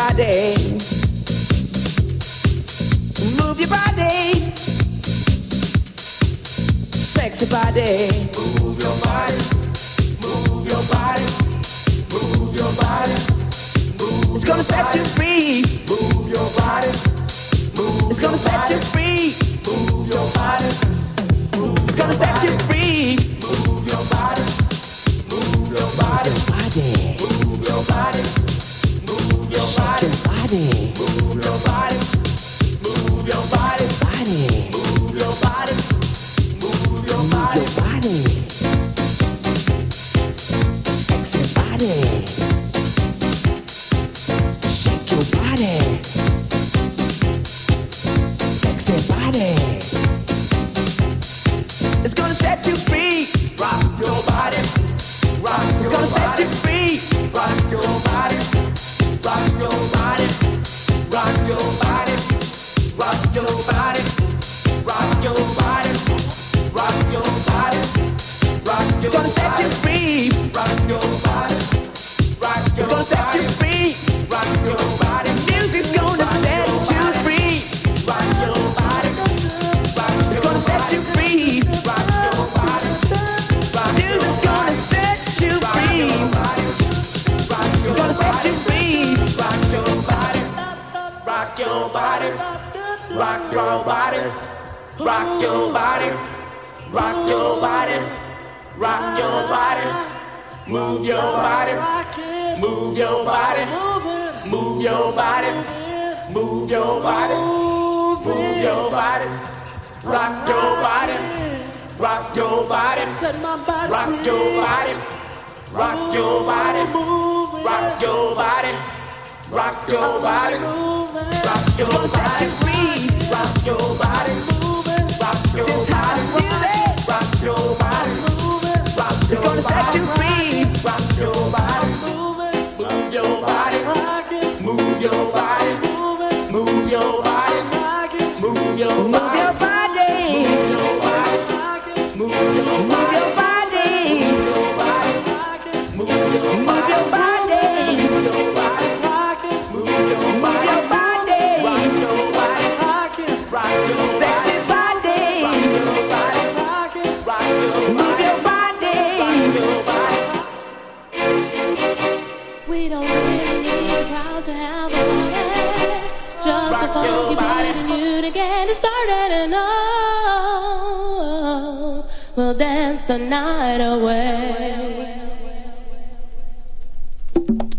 body. Move your body. Sexy body. Move your body. Move your body. Move your body. Move it's gonna set you free. Move your body. It's gonna set you free. Move your body. It's gonna set you free. Move your body. Move your body. Move your body. Bye.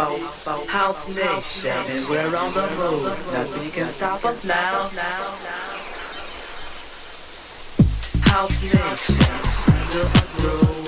House, Nation, and we're on the road. Nothing can stop us now. House Nation, we're on the road.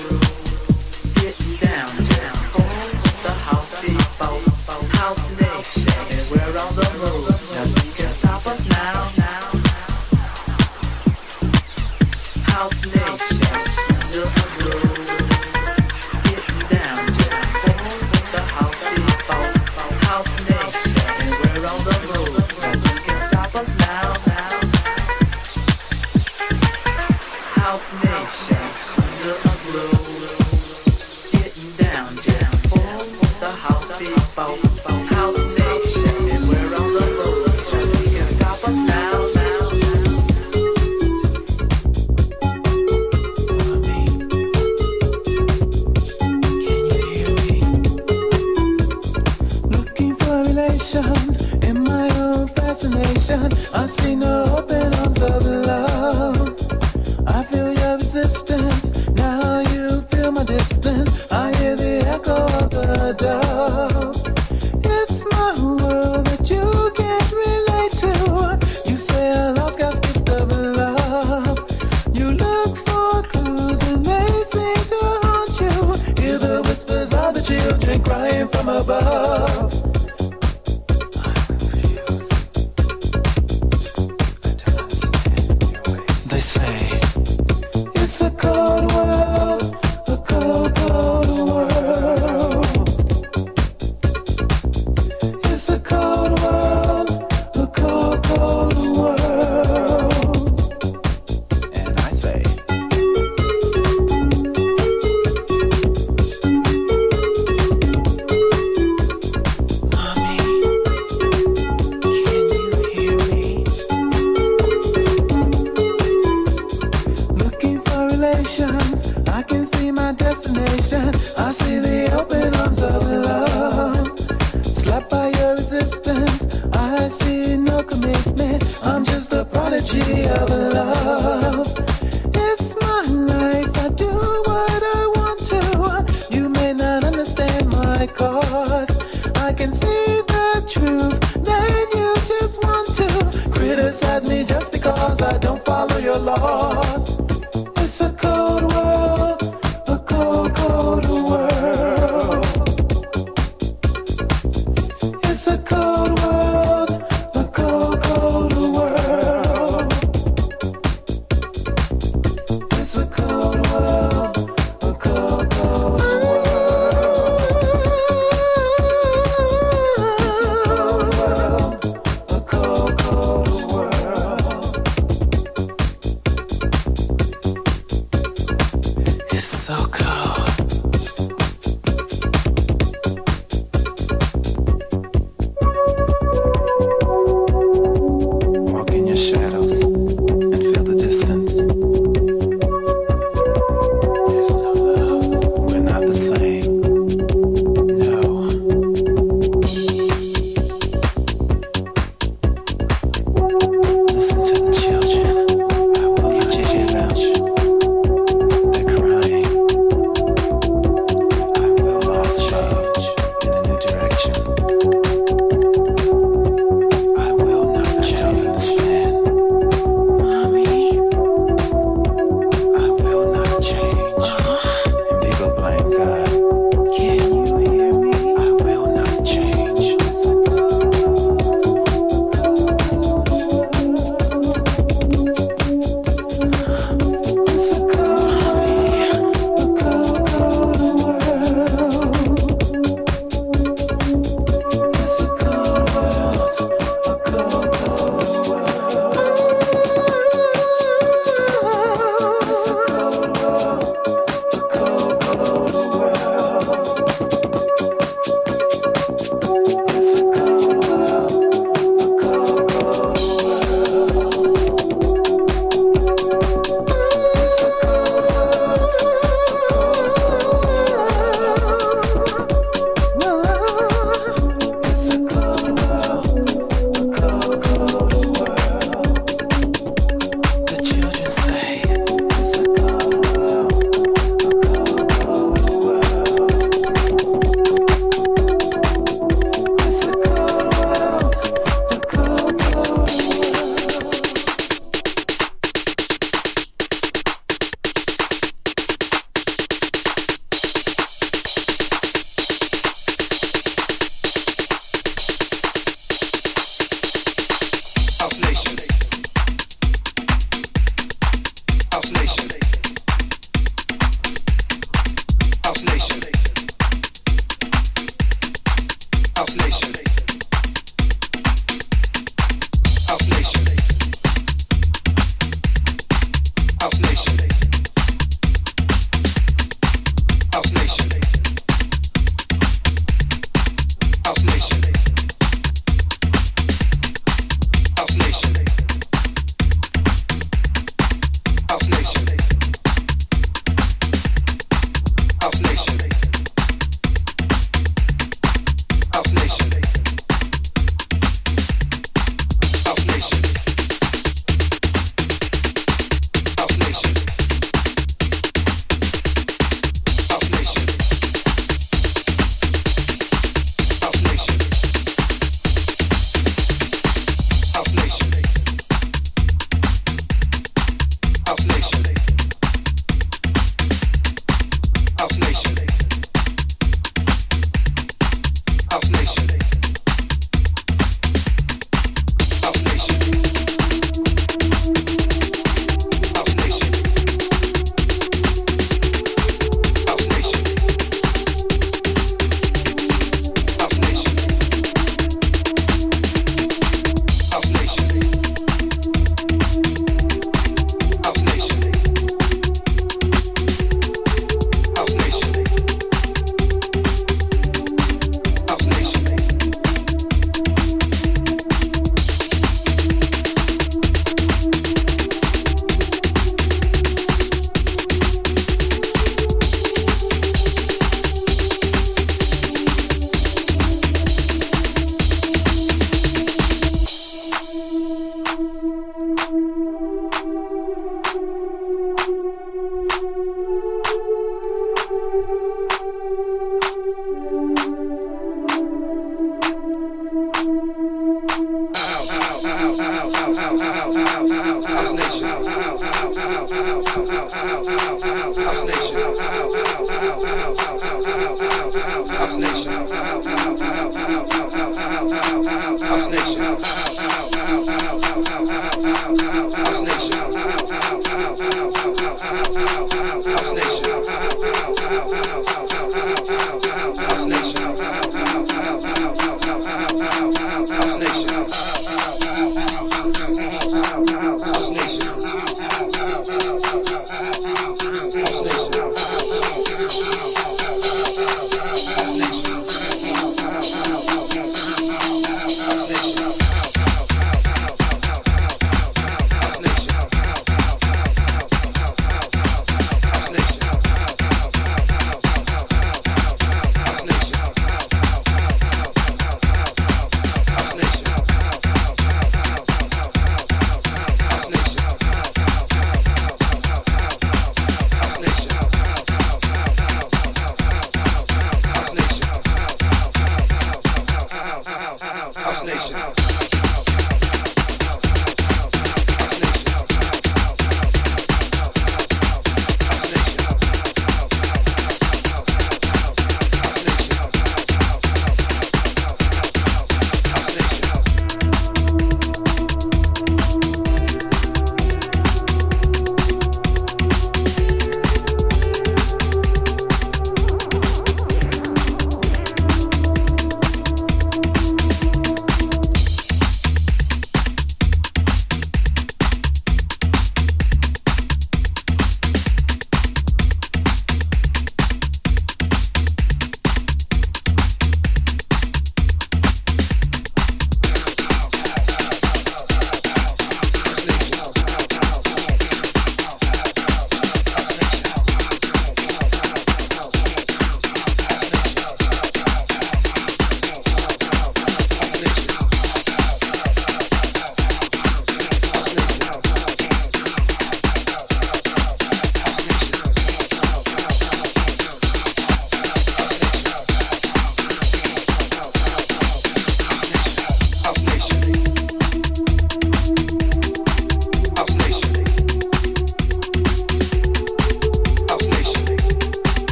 Nation.